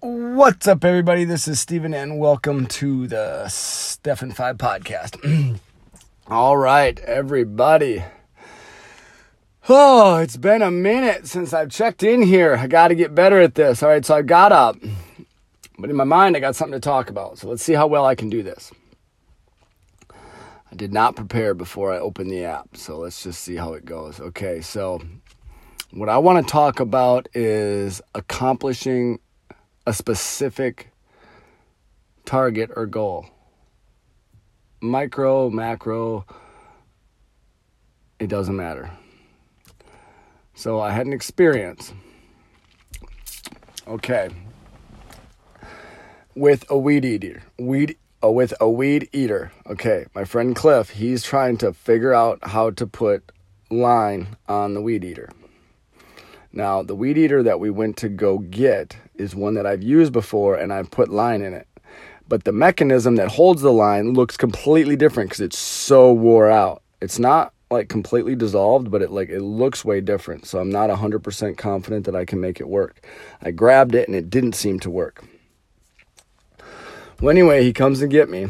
What's up, everybody? This is Steven, and welcome to the Stefan 5 podcast. All right, everybody. Oh, it's been a minute since I've checked in here. I got to get better at this. All right, so I got up, but in my mind, I got something to talk about. So let's see how well I can do this. I did not prepare before I opened the app, so let's just see how it goes. Okay, so what I want to talk about is accomplishing a specific target or goal. Micro, macro, it doesn't matter. So I had an experience. Okay. With a weed eater. Weed uh, with a weed eater. Okay, my friend Cliff, he's trying to figure out how to put line on the weed eater. Now, the weed eater that we went to go get is one that I've used before and I've put line in it. But the mechanism that holds the line looks completely different because it's so wore out. It's not like completely dissolved, but it like it looks way different. So I'm not 100% confident that I can make it work. I grabbed it and it didn't seem to work. Well, anyway, he comes and get me.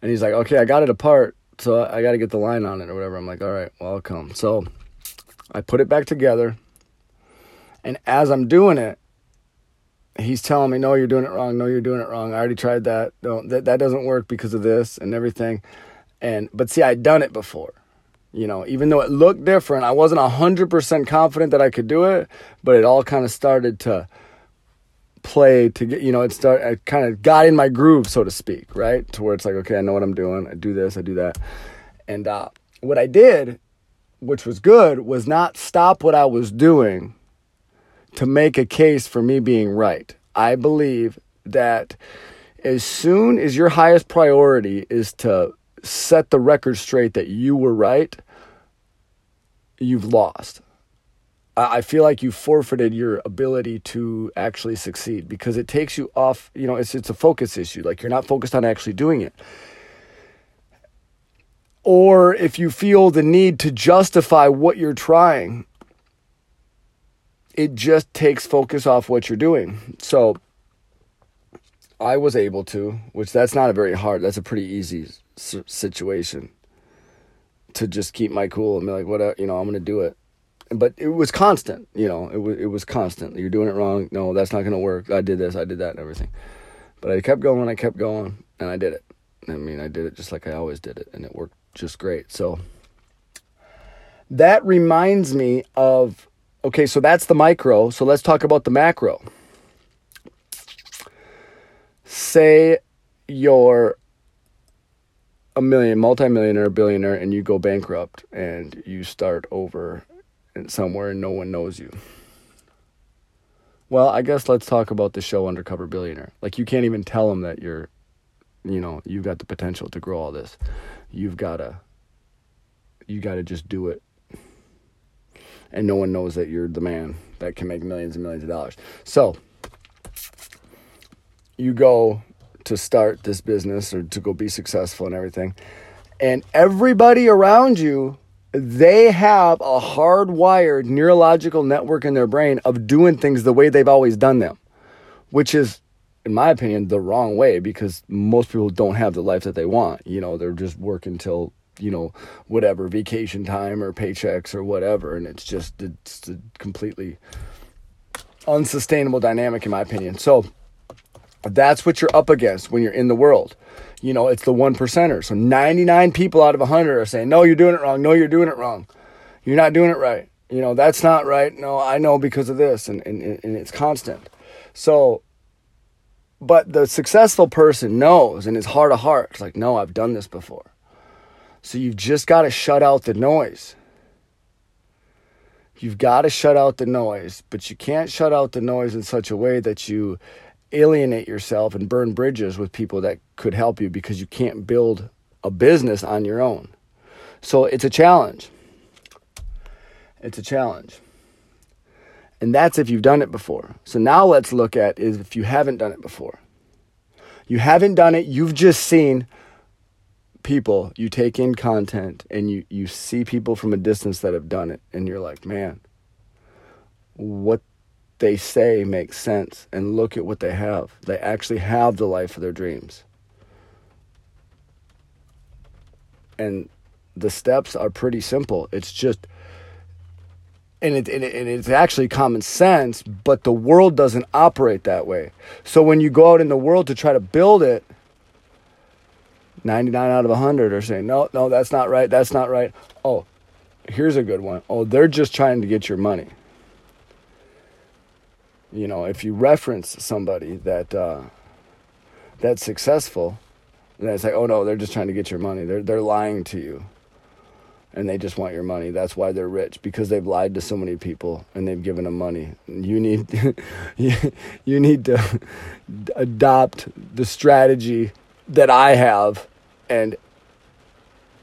And he's like, "Okay, I got it apart, so I got to get the line on it or whatever." I'm like, "All right, well, I'll come." So I put it back together. And as I'm doing it, he's telling me, "No, you're doing it wrong. No, you're doing it wrong. I already tried that. That that doesn't work because of this and everything." And but see, I'd done it before. You know, even though it looked different, I wasn't 100% confident that I could do it, but it all kind of started to play to get, you know, it started I kind of got in my groove, so to speak, right? To where it's like, okay, I know what I'm doing. I do this, I do that. And uh, what I did which was good, was not stop what I was doing to make a case for me being right. I believe that as soon as your highest priority is to set the record straight that you were right, you've lost. I feel like you forfeited your ability to actually succeed because it takes you off, you know, it's it's a focus issue. Like you're not focused on actually doing it or if you feel the need to justify what you're trying, it just takes focus off what you're doing. So I was able to, which that's not a very hard, that's a pretty easy situation to just keep my cool and be like, whatever, uh, you know, I'm going to do it. But it was constant, you know, it was, it was constant. You're doing it wrong. No, that's not going to work. I did this, I did that, and everything. But I kept going, I kept going, and I did it. I mean, I did it just like I always did it, and it worked just great. So that reminds me of okay, so that's the micro. So let's talk about the macro. Say you're a million, multimillionaire, billionaire, and you go bankrupt and you start over somewhere and no one knows you. Well, I guess let's talk about the show Undercover Billionaire. Like, you can't even tell them that you're, you know, you've got the potential to grow all this. You've gotta you gotta just do it. And no one knows that you're the man that can make millions and millions of dollars. So you go to start this business or to go be successful and everything. And everybody around you they have a hardwired neurological network in their brain of doing things the way they've always done them which is in my opinion, the wrong way because most people don't have the life that they want. You know, they're just working till you know whatever vacation time or paychecks or whatever, and it's just it's completely unsustainable dynamic in my opinion. So that's what you're up against when you're in the world. You know, it's the one percenter. So 99 people out of 100 are saying, "No, you're doing it wrong. No, you're doing it wrong. You're not doing it right. You know, that's not right. No, I know because of this." And and and it's constant. So but the successful person knows in his heart of hearts, like, no, I've done this before. So you've just got to shut out the noise. You've got to shut out the noise, but you can't shut out the noise in such a way that you alienate yourself and burn bridges with people that could help you because you can't build a business on your own. So it's a challenge. It's a challenge. And that's if you've done it before. So now let's look at is if you haven't done it before. You haven't done it, you've just seen people, you take in content and you you see people from a distance that have done it and you're like, "Man, what they say makes sense and look at what they have. They actually have the life of their dreams. And the steps are pretty simple. It's just and, it, and, it, and it's actually common sense, but the world doesn't operate that way. So when you go out in the world to try to build it, 99 out of 100 are saying, no, no, that's not right, that's not right. Oh, here's a good one. Oh, they're just trying to get your money. You know, if you reference somebody that uh, that's successful, then it's like, oh no, they're just trying to get your money. They're they're lying to you and they just want your money. That's why they're rich because they've lied to so many people and they've given them money. You need you need to adopt the strategy that I have and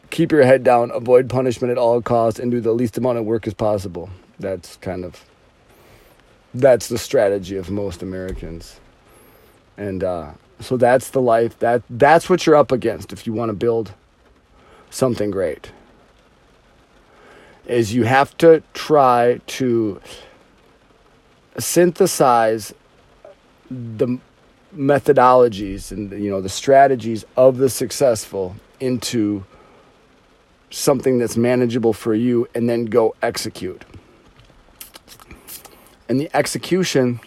keep your head down, avoid punishment at all costs and do the least amount of work as possible. That's kind of that's the strategy of most Americans. And uh, so that's the life that that's what you're up against if you want to build something great is you have to try to synthesize the methodologies and you know the strategies of the successful into something that's manageable for you and then go execute. And the execution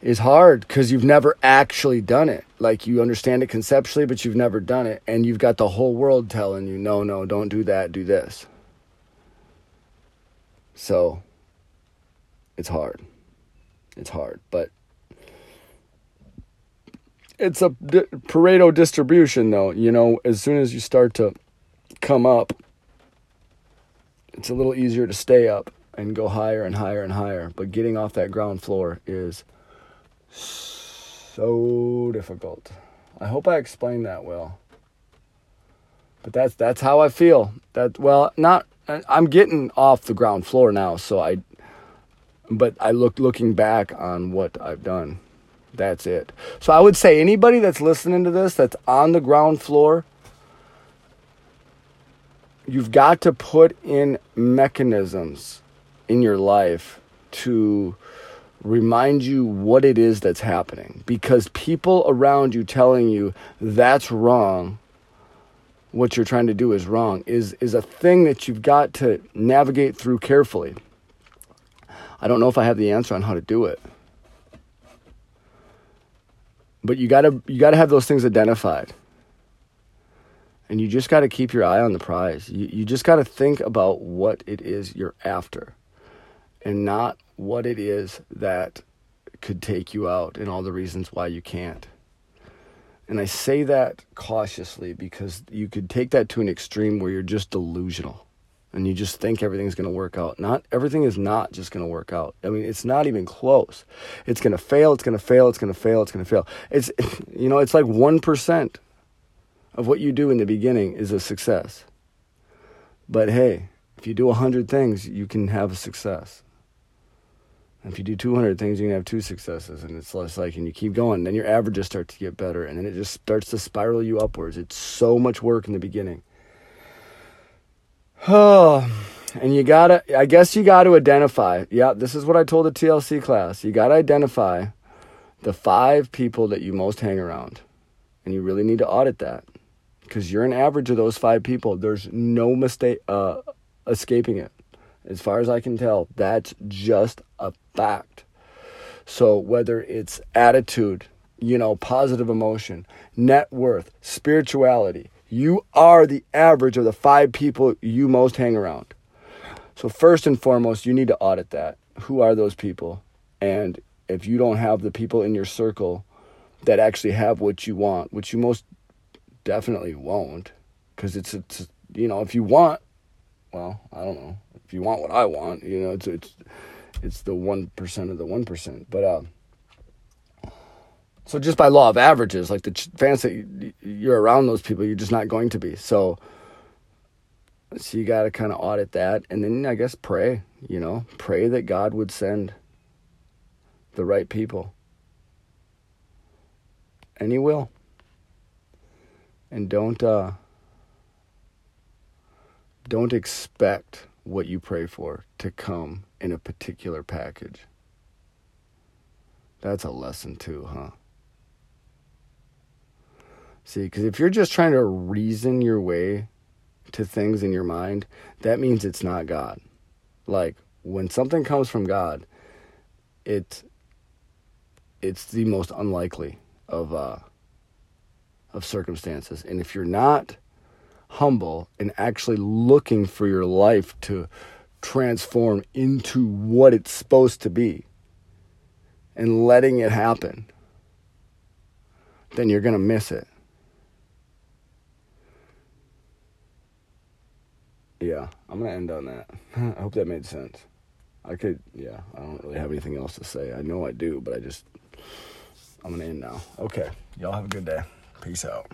is hard because you've never actually done it. Like you understand it conceptually, but you've never done it. And you've got the whole world telling you, no, no, don't do that, do this. So it's hard. It's hard. But it's a Pareto distribution, though. You know, as soon as you start to come up, it's a little easier to stay up and go higher and higher and higher. But getting off that ground floor is so difficult. I hope I explained that well. But that's that's how I feel. That well, not I'm getting off the ground floor now, so I but I look looking back on what I've done. That's it. So I would say anybody that's listening to this that's on the ground floor, you've got to put in mechanisms in your life to remind you what it is that's happening. Because people around you telling you that's wrong what you're trying to do is wrong is is a thing that you've got to navigate through carefully. I don't know if i have the answer on how to do it. But you got to you got to have those things identified. And you just got to keep your eye on the prize. You, you just got to think about what it is you're after and not what it is that could take you out and all the reasons why you can't. And I say that cautiously because you could take that to an extreme where you're just delusional and you just think everything's going to work out. Not everything is not just going to work out. I mean, it's not even close. It's going to fail, it's going to fail, it's going to fail, it's going to fail. It's you know, it's like 1% of what you do in the beginning is a success. But hey, if you do 100 things, you can have a success. If you do 200 things, you can have two successes, and it's less like, and you keep going. Then your averages start to get better, and then it just starts to spiral you upwards. It's so much work in the beginning. Oh, and you gotta, I guess you gotta identify. Yeah, this is what I told the TLC class. You gotta identify the five people that you most hang around, and you really need to audit that because you're an average of those five people. There's no mistake uh, escaping it. As far as I can tell, that's just a fact. So whether it's attitude, you know, positive emotion, net worth, spirituality, you are the average of the five people you most hang around. So first and foremost, you need to audit that. Who are those people? And if you don't have the people in your circle that actually have what you want, which you most definitely won't, because it's, it's you know, if you want, well, I don't know if you want what I want, you know, it's it's it's the one percent of the one percent. But uh, so just by law of averages, like the fans that you're around those people, you're just not going to be. So so you got to kind of audit that, and then I guess pray. You know, pray that God would send the right people, and He will. And don't uh, don't expect what you pray for to come in a particular package. That's a lesson too, huh? See, because if you're just trying to reason your way to things in your mind, that means it's not God. Like when something comes from God, it it's the most unlikely of uh, of circumstances. And if you're not humble and actually looking for your life to transform into what it's supposed to be and letting it happen, then you're going to miss it. Yeah, I'm going to end on that. I hope that made sense. I could, yeah, I don't really have anything else to say. I know I do, but I just, I'm going to end now. Okay. Y'all have a good day. Peace out.